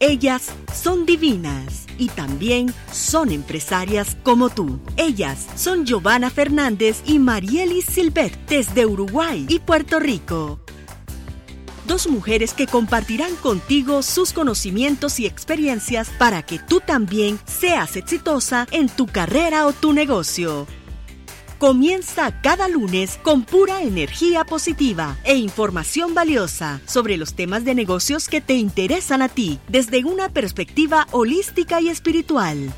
Ellas son divinas y también son empresarias como tú. Ellas son Giovanna Fernández y Marielis Silvet desde Uruguay y Puerto Rico. Dos mujeres que compartirán contigo sus conocimientos y experiencias para que tú también seas exitosa en tu carrera o tu negocio. Comienza cada lunes con pura energía positiva e información valiosa sobre los temas de negocios que te interesan a ti desde una perspectiva holística y espiritual.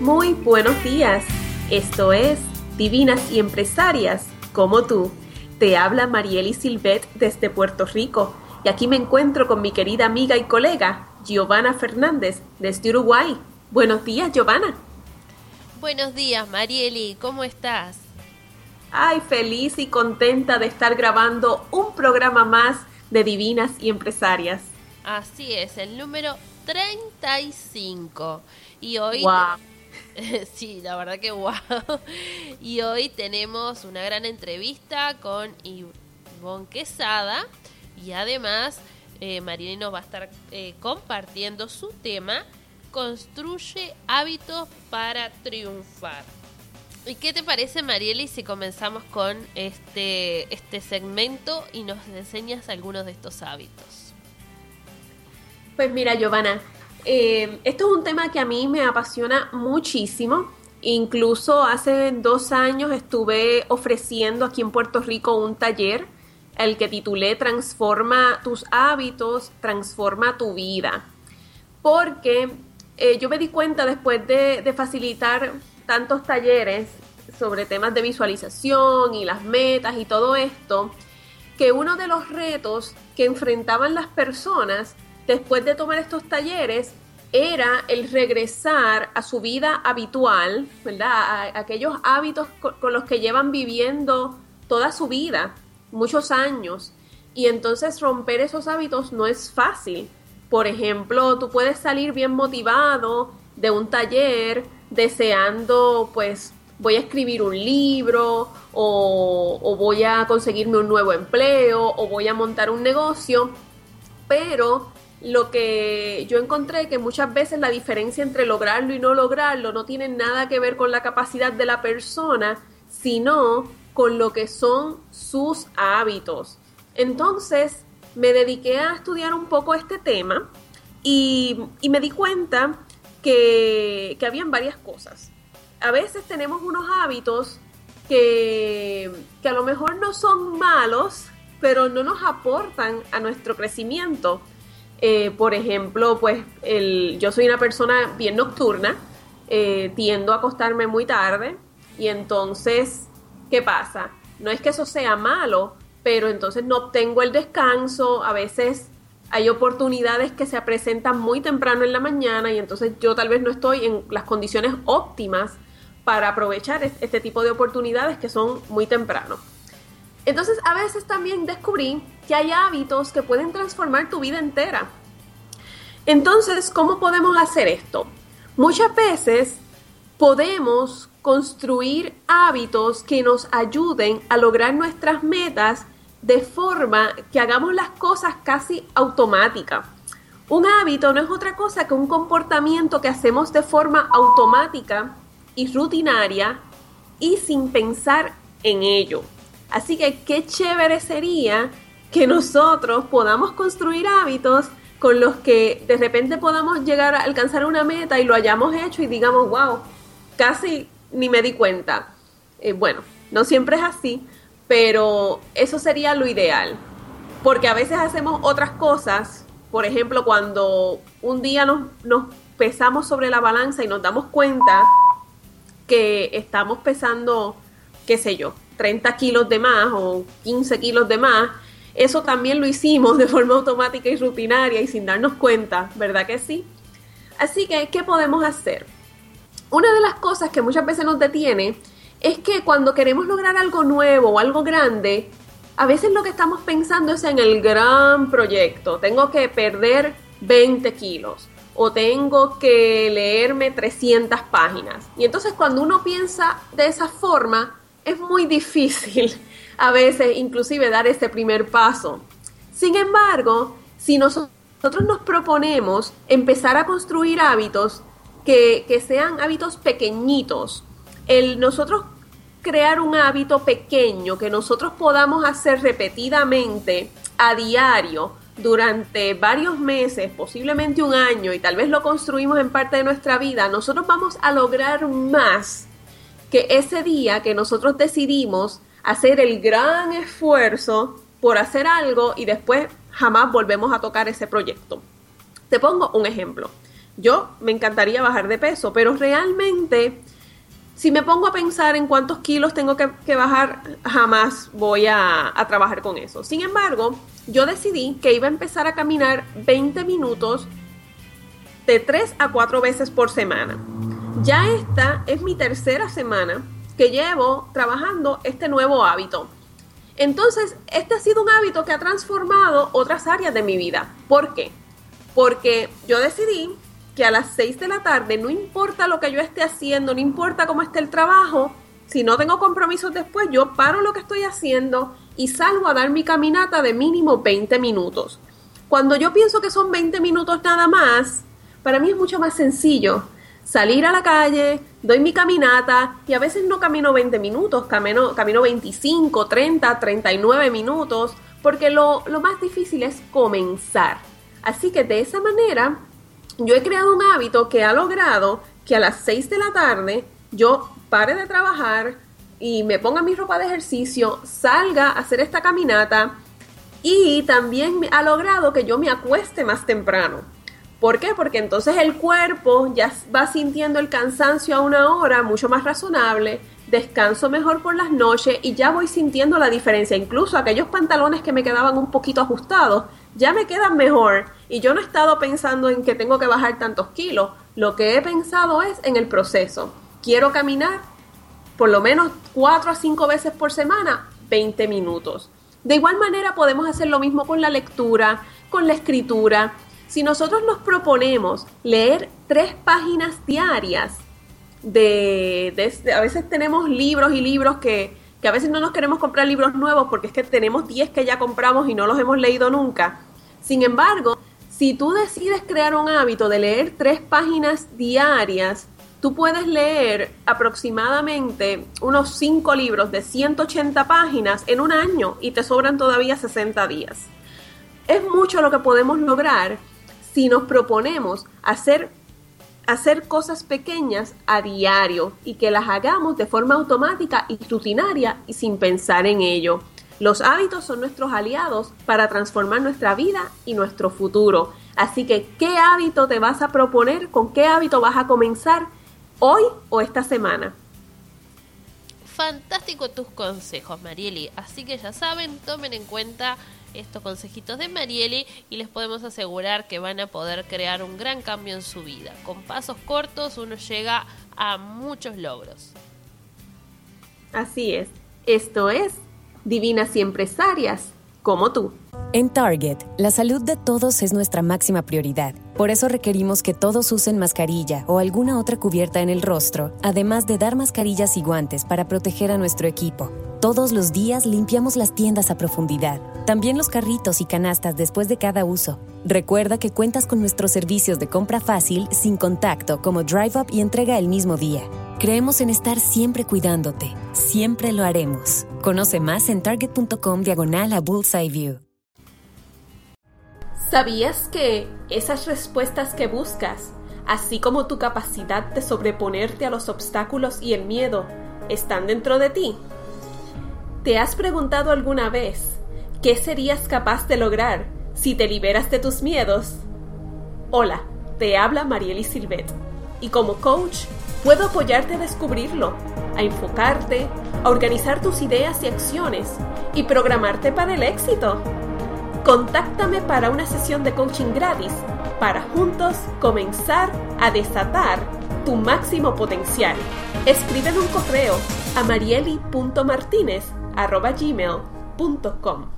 Muy buenos días. Esto es Divinas y Empresarias como tú. Te habla Marieli Silvet desde Puerto Rico y aquí me encuentro con mi querida amiga y colega Giovanna Fernández desde Uruguay. Buenos días, Giovanna. Buenos días, Marieli, ¿cómo estás? Ay, feliz y contenta de estar grabando un programa más de Divinas y Empresarias. Así es, el número 35. Y hoy... Wow. sí, la verdad que wow. Y hoy tenemos una gran entrevista con Ivonne Quesada y además eh, Marieli nos va a estar eh, compartiendo su tema construye hábitos para triunfar. ¿Y qué te parece, Marieli, si comenzamos con este, este segmento y nos enseñas algunos de estos hábitos? Pues mira, Giovanna, eh, esto es un tema que a mí me apasiona muchísimo. Incluso hace dos años estuve ofreciendo aquí en Puerto Rico un taller, el que titulé Transforma tus hábitos, transforma tu vida. Porque eh, yo me di cuenta después de, facilitar tantos talleres sobre temas de visualización y las metas y todo esto, que uno de los retos que enfrentaban las personas después de tomar estos talleres era el regresar a su vida habitual, ¿verdad? A, aquellos hábitos con, los que llevan viviendo toda su vida, muchos años. Y entonces romper esos hábitos no es fácil. Por ejemplo, tú puedes salir bien motivado de un taller deseando, pues, voy a escribir un libro o, voy a conseguirme un nuevo empleo o voy a montar un negocio, pero lo que yo encontré que muchas veces la diferencia entre lograrlo y no lograrlo no tiene nada que ver con la capacidad de la persona, sino con lo que son sus hábitos. Entonces, me dediqué a estudiar un poco este tema y, me di cuenta que, que habían varias cosas. A veces tenemos unos hábitos que, que a lo mejor no son malos, pero no nos aportan a nuestro crecimiento. Eh, por ejemplo, pues el, yo soy una persona bien nocturna, eh, tiendo a acostarme muy tarde y entonces, ¿qué pasa? No es que eso sea malo, pero entonces no obtengo el descanso, a veces hay oportunidades que se presentan muy temprano en la mañana y entonces yo tal vez no estoy en las condiciones óptimas para aprovechar este tipo de oportunidades que son muy temprano. Entonces a veces también descubrí que hay hábitos que pueden transformar tu vida entera. Entonces, ¿cómo podemos hacer esto? Muchas veces podemos construir hábitos que nos ayuden a lograr nuestras metas de forma que hagamos las cosas casi automáticas. Un hábito no es otra cosa que un comportamiento que hacemos de forma automática y rutinaria y sin pensar en ello. Así que qué chévere sería que nosotros podamos construir hábitos con los que de repente podamos llegar a alcanzar una meta y lo hayamos hecho y digamos, wow, casi ni me di cuenta. Eh, bueno, no siempre es así, pero eso sería lo ideal, porque a veces hacemos otras cosas, por ejemplo, cuando un día nos, pesamos sobre la balanza y nos damos cuenta que estamos pesando, qué sé yo, 30 kilos de más o 15 kilos de más, eso también lo hicimos de forma automática y rutinaria y sin darnos cuenta, ¿verdad que sí? Así que, ¿qué podemos hacer? Una de las cosas que muchas veces nos detiene es que cuando queremos lograr algo nuevo o algo grande, a veces lo que estamos pensando es en el gran proyecto. Tengo que perder 20 kilos o tengo que leerme 300 páginas. Y entonces cuando uno piensa de esa forma, es muy difícil a veces inclusive dar ese primer paso. Sin embargo, si nosotros nos proponemos empezar a construir hábitos que, que sean hábitos pequeñitos, el nosotros crear un hábito pequeño que nosotros podamos hacer repetidamente a diario durante varios meses, posiblemente un año, y tal vez lo construimos en parte de nuestra vida, nosotros vamos a lograr más que ese día que nosotros decidimos hacer el gran esfuerzo por hacer algo y después jamás volvemos a tocar ese proyecto. Te pongo un ejemplo. Yo me encantaría bajar de peso, pero realmente si me pongo a pensar en cuántos kilos tengo que, bajar, jamás voy a, a, trabajar con eso. Sin embargo, yo decidí que iba a empezar a caminar 20 minutos de 3 a 4 veces por semana. Ya esta es mi tercera semana que llevo trabajando este nuevo hábito. Entonces, este ha sido un hábito que ha transformado otras áreas de mi vida. ¿Por qué? Porque yo decidí que a las 6 de la tarde, no importa lo que yo esté haciendo, no importa cómo esté el trabajo, si no tengo compromisos después, yo paro lo que estoy haciendo y salgo a dar mi caminata de mínimo 20 minutos. Cuando yo pienso que son 20 minutos nada más, para mí es mucho más sencillo salir a la calle, doy mi caminata y a veces no camino 20 minutos, camino, camino 25, 30, 39 minutos, porque lo, lo más difícil es comenzar. Así que de esa manera yo he creado un hábito que ha logrado que a las 6 de la tarde yo pare de trabajar y me ponga mi ropa de ejercicio, salga a hacer esta caminata y también ha logrado que yo me acueste más temprano. ¿Por qué? Porque entonces el cuerpo ya va sintiendo el cansancio a una hora mucho más razonable, descanso mejor por las noches y ya voy sintiendo la diferencia. Incluso aquellos pantalones que me quedaban un poquito ajustados ya me quedan mejor y yo no he estado pensando en que tengo que bajar tantos kilos. Lo que he pensado es en el proceso. Quiero caminar por lo menos 4 a 5 veces por semana, 20 minutos. De igual manera podemos hacer lo mismo con la lectura, con la escritura si nosotros nos proponemos leer tres páginas diarias, de, a veces tenemos libros y libros que, que a veces no nos queremos comprar libros nuevos porque es que tenemos 10 que ya compramos y no los hemos leído nunca. Sin embargo, si tú decides crear un hábito de leer tres páginas diarias, tú puedes leer aproximadamente unos 5 libros de 180 páginas en un año y te sobran todavía 60 días. Es mucho lo que podemos lograr si nos proponemos hacer, hacer cosas pequeñas a diario y que las hagamos de forma automática y rutinaria y sin pensar en ello. Los hábitos son nuestros aliados para transformar nuestra vida y nuestro futuro. Así que, ¿qué hábito te vas a proponer? ¿Con qué hábito vas a comenzar hoy o esta semana? Fantástico tus consejos, Marieli. Así que ya saben, tomen en cuenta estos consejitos de Marieli y les podemos asegurar que van a poder crear un gran cambio en su vida. Con pasos cortos uno llega a muchos logros. Así es. Esto es Divinas y Empresarias como tú. En Target, la salud de todos es nuestra máxima prioridad. Por eso requerimos que todos usen mascarilla o alguna otra cubierta en el rostro, además de dar mascarillas y guantes para proteger a nuestro equipo. Todos los días limpiamos las tiendas a profundidad, también los carritos y canastas después de cada uso. Recuerda que cuentas con nuestros servicios de compra fácil, sin contacto, como Drive Up y entrega el mismo día. Creemos en estar siempre cuidándote. Siempre lo haremos. Conoce más en target.com diagonal a Bullseye View. ¿Sabías que esas respuestas que buscas, así como tu capacidad de sobreponerte a los obstáculos y el miedo, están dentro de ti? ¿Te has preguntado alguna vez qué serías capaz de lograr si te liberas de tus miedos? Hola, te habla Marieli Silvet y como coach puedo apoyarte a descubrirlo, a enfocarte, a organizar tus ideas y acciones y programarte para el éxito. Contáctame para una sesión de coaching gratis para juntos comenzar a desatar tu máximo potencial. Escríbeme un correo a marieli.martinez.gmail.com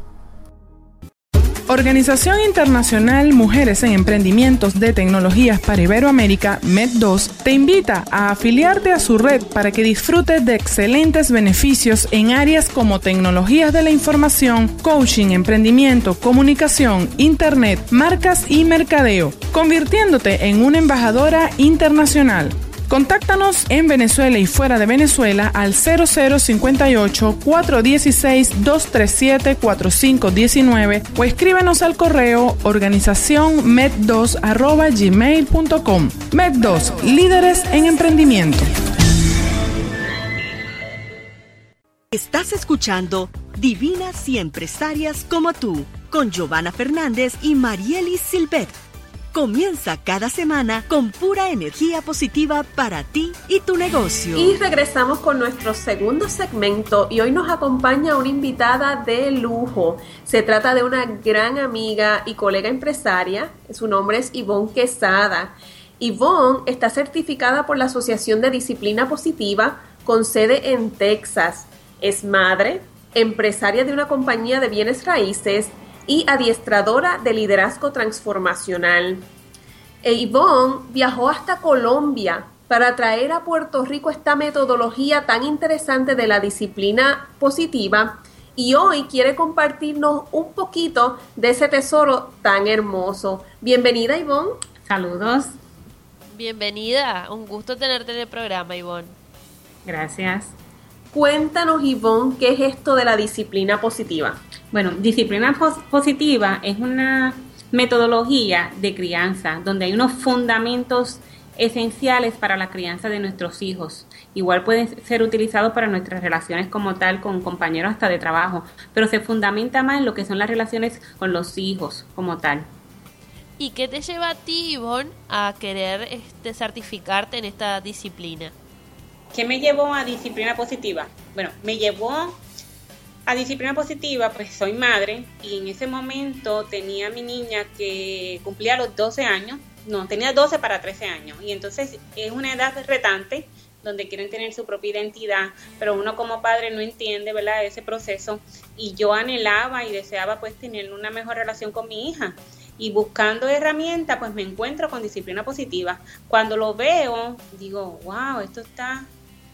Organización Internacional Mujeres en Emprendimientos de Tecnologías para Iberoamérica, MED2, te invita a afiliarte a su red para que disfrutes de excelentes beneficios en áreas como tecnologías de la información, coaching, emprendimiento, comunicación, internet, marcas y mercadeo, convirtiéndote en una embajadora internacional. Contáctanos en Venezuela y fuera de Venezuela al 0058-416-237-4519 o escríbenos al correo organización med2 gmail.com. Med2, líderes en emprendimiento. Estás escuchando Divinas y Empresarias como tú, con Giovanna Fernández y Marielis Silvet Comienza cada semana con pura energía positiva para ti y tu negocio. Y regresamos con nuestro segundo segmento y hoy nos acompaña una invitada de lujo. Se trata de una gran amiga y colega empresaria. Su nombre es Ivonne Quesada. Yvonne está certificada por la Asociación de Disciplina Positiva con sede en Texas. Es madre, empresaria de una compañía de bienes raíces y adiestradora de liderazgo transformacional. E Yvonne viajó hasta Colombia para traer a Puerto Rico esta metodología tan interesante de la disciplina positiva y hoy quiere compartirnos un poquito de ese tesoro tan hermoso. Bienvenida Ivonne. Saludos. Bienvenida, un gusto tenerte en el programa Ivonne. Gracias. Cuéntanos Ivonne, ¿qué es esto de la disciplina positiva? Bueno, disciplina positiva es una metodología de crianza donde hay unos fundamentos esenciales para la crianza de nuestros hijos. Igual pueden ser utilizados para nuestras relaciones como tal con compañeros hasta de trabajo, pero se fundamenta más en lo que son las relaciones con los hijos como tal. ¿Y qué te lleva a ti, Ivonne, a querer este, certificarte en esta disciplina? ¿Qué me llevó a disciplina positiva? Bueno, me llevó a disciplina positiva, pues soy madre y en ese momento tenía mi niña que cumplía los 12 años, no, tenía 12 para 13 años y entonces es una edad retante donde quieren tener su propia identidad, pero uno como padre no entiende, ¿verdad?, ese proceso y yo anhelaba y deseaba pues tener una mejor relación con mi hija y buscando herramientas, pues me encuentro con disciplina positiva. Cuando lo veo, digo, wow, esto está,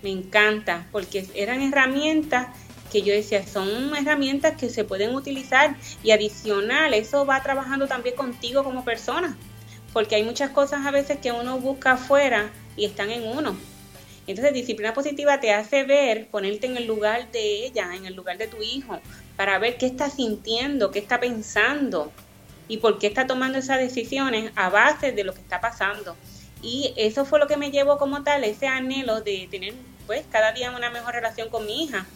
me encanta, porque eran herramientas que yo decía, son herramientas que se pueden utilizar y adicional, eso va trabajando también contigo como persona, porque hay muchas cosas a veces que uno busca afuera y están en uno. Entonces, disciplina positiva te hace ver, ponerte en el lugar de ella, en el lugar de tu hijo, para ver qué está sintiendo, qué está pensando y por qué está tomando esas decisiones a base de lo que está pasando. Y eso fue lo que me llevó como tal, ese anhelo de tener pues cada día una mejor relación con mi hija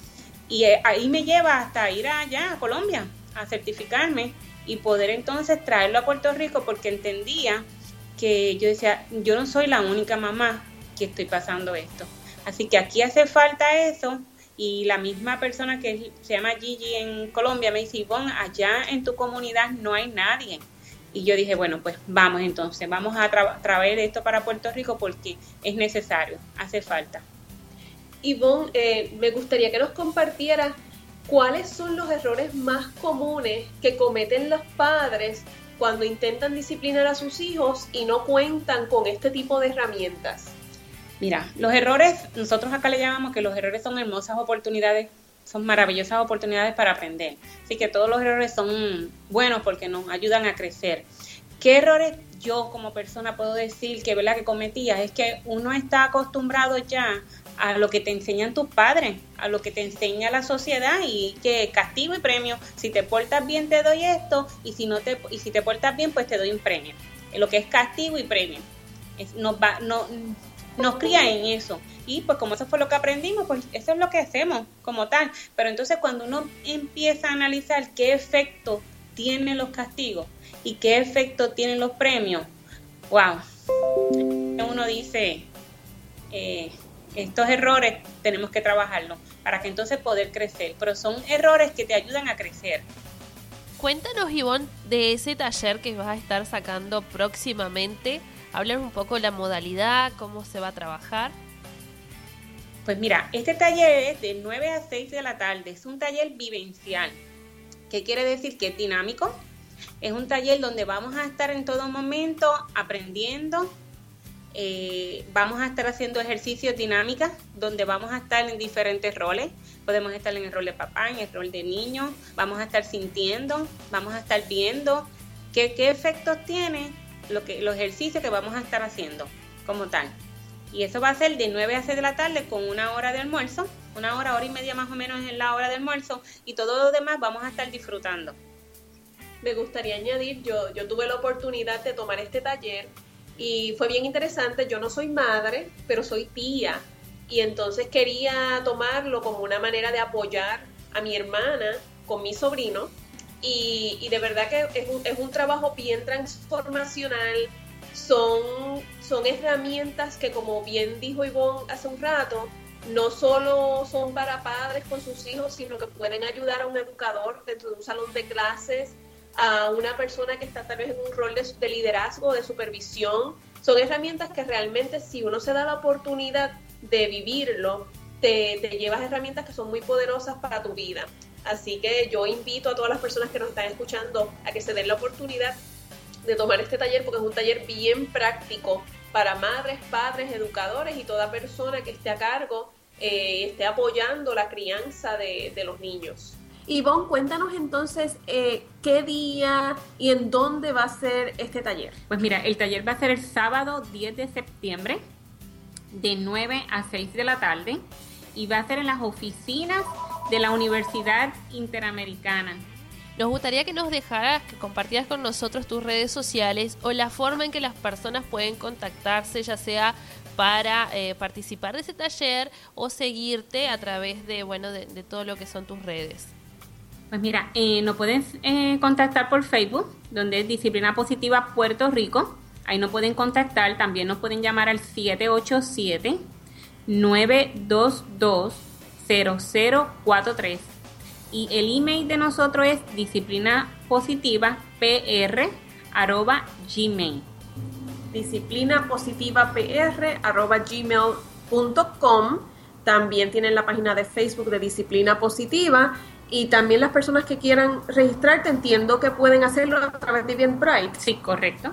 y eh, ahí me lleva hasta ir allá a Colombia a certificarme y poder entonces traerlo a Puerto Rico porque entendía que yo decía, yo no soy la única mamá que estoy pasando esto. Así que aquí hace falta eso y la misma persona que se llama Gigi en Colombia me dice, Ivonne, allá en tu comunidad no hay nadie. Y yo dije, bueno, pues vamos entonces, vamos a traer esto para Puerto Rico porque es necesario, hace falta. Yvonne, eh, me gustaría que nos compartieras cuáles son los errores más comunes que cometen los padres cuando intentan disciplinar a sus hijos y no cuentan con este tipo de herramientas. Mira, los errores, nosotros acá le llamamos que los errores son hermosas oportunidades, son maravillosas oportunidades para aprender. Así que todos los errores son buenos porque nos ayudan a crecer. ¿Qué errores yo como persona puedo decir que, ¿verdad? que cometía? Es que uno está acostumbrado ya a lo que te enseñan tus padres, a lo que te enseña la sociedad y que castigo y premio, si te portas bien te doy esto y si no te y si te portas bien pues te doy un premio. Lo que es castigo y premio. nos va no, nos cría en eso. Y pues como eso fue lo que aprendimos, pues eso es lo que hacemos como tal. Pero entonces cuando uno empieza a analizar qué efecto tienen los castigos y qué efecto tienen los premios, wow. Uno dice, eh, estos errores tenemos que trabajarlos para que entonces poder crecer, pero son errores que te ayudan a crecer. Cuéntanos, Ivonne, de ese taller que vas a estar sacando próximamente. Háblanos un poco de la modalidad, cómo se va a trabajar. Pues mira, este taller es de 9 a 6 de la tarde, es un taller vivencial. ¿Qué quiere decir? Que es dinámico. Es un taller donde vamos a estar en todo momento aprendiendo. Eh, vamos a estar haciendo ejercicios dinámicas donde vamos a estar en diferentes roles. Podemos estar en el rol de papá, en el rol de niño. Vamos a estar sintiendo, vamos a estar viendo qué, qué efectos tiene lo que, los ejercicios que vamos a estar haciendo como tal. Y eso va a ser de 9 a 6 de la tarde con una hora de almuerzo, una hora, hora y media más o menos en la hora de almuerzo y todo lo demás vamos a estar disfrutando. Me gustaría añadir, yo, yo tuve la oportunidad de tomar este taller y fue bien interesante, yo no soy madre, pero soy tía y entonces quería tomarlo como una manera de apoyar a mi hermana con mi sobrino y, y de verdad que es un, es un trabajo bien transformacional, son, son herramientas que, como bien dijo Ivonne hace un rato, no solo son para padres con sus hijos, sino que pueden ayudar a un educador dentro de un salón de clases, a una persona que está tal vez en un rol de, de liderazgo, de supervisión. Son herramientas que realmente si uno se da la oportunidad de vivirlo, te, te llevas herramientas que son muy poderosas para tu vida. Así que yo invito a todas las personas que nos están escuchando a que se den la oportunidad de tomar este taller porque es un taller bien práctico para madres, padres, educadores y toda persona que esté a cargo eh, esté apoyando la crianza de, de los niños. Ivonne, cuéntanos entonces eh, qué día y en dónde va a ser este taller. Pues mira, el taller va a ser el sábado 10 de septiembre de 9 a 6 de la tarde y va a ser en las oficinas de la Universidad Interamericana. Nos gustaría que nos dejaras, que compartieras con nosotros tus redes sociales o la forma en que las personas pueden contactarse, ya sea para eh, participar de ese taller o seguirte a través de, bueno, de, de todo lo que son tus redes. Pues mira, eh, nos pueden eh, contactar por Facebook, donde es Disciplina Positiva Puerto Rico. Ahí nos pueden contactar. También nos pueden llamar al 787-922-0043. Y el email de nosotros es disciplinapositivapr.gmail. Disciplina positiva gmail.com. También tienen la página de Facebook de Disciplina Positiva y también las personas que quieran registrarte entiendo que pueden hacerlo a través de Eventbrite. Sí, correcto.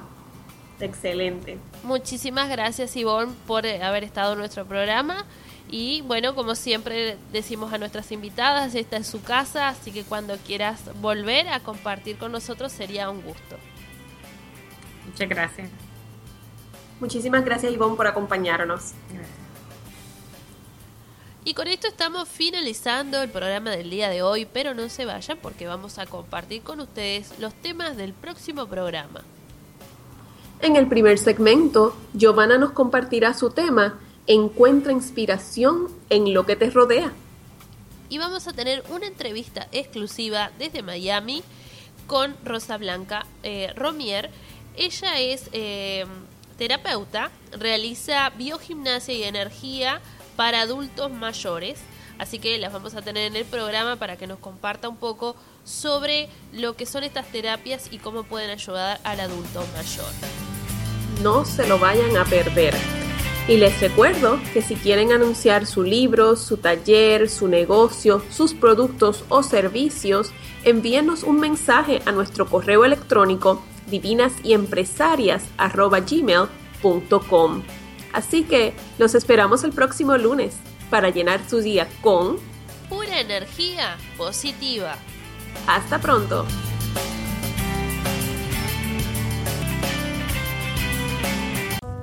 Excelente. Muchísimas gracias Ivonne por eh, haber estado en nuestro programa y bueno, como siempre decimos a nuestras invitadas, esta es su casa, así que cuando quieras volver a compartir con nosotros sería un gusto. Muchas gracias. Muchísimas gracias Ivonne por acompañarnos. Gracias. Y con esto estamos finalizando el programa del día de hoy, pero no se vayan porque vamos a compartir con ustedes los temas del próximo programa. En el primer segmento, Giovanna nos compartirá su tema Encuentra inspiración en lo que te rodea. Y vamos a tener una entrevista exclusiva desde Miami con Rosa Blanca eh, Romier. Ella es eh, terapeuta, realiza biogimnasia y energía para adultos mayores. Así que las vamos a tener en el programa para que nos comparta un poco sobre lo que son estas terapias y cómo pueden ayudar al adulto mayor. No se lo vayan a perder. Y les recuerdo que si quieren anunciar su libro, su taller, su negocio, sus productos o servicios, envíenos un mensaje a nuestro correo electrónico divinasyempresarias.gmail.com. Así que los esperamos el próximo lunes para llenar su día con pura energía positiva. Hasta pronto.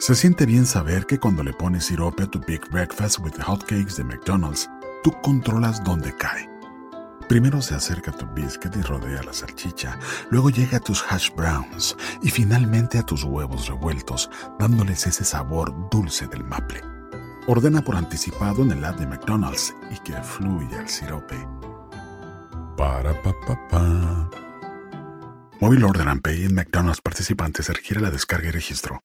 Se siente bien saber que cuando le pones sirope a tu Big Breakfast with Hotcakes de McDonald's, tú controlas dónde cae Primero se acerca a tu biscuit y rodea la salchicha, luego llega a tus hash browns y finalmente a tus huevos revueltos, dándoles ese sabor dulce del maple. Ordena por anticipado en el app de McDonald's y que fluya el sirope. Para pa pa pa. Móvil Order and Pay en McDonald's participantes requiere la descarga y registro.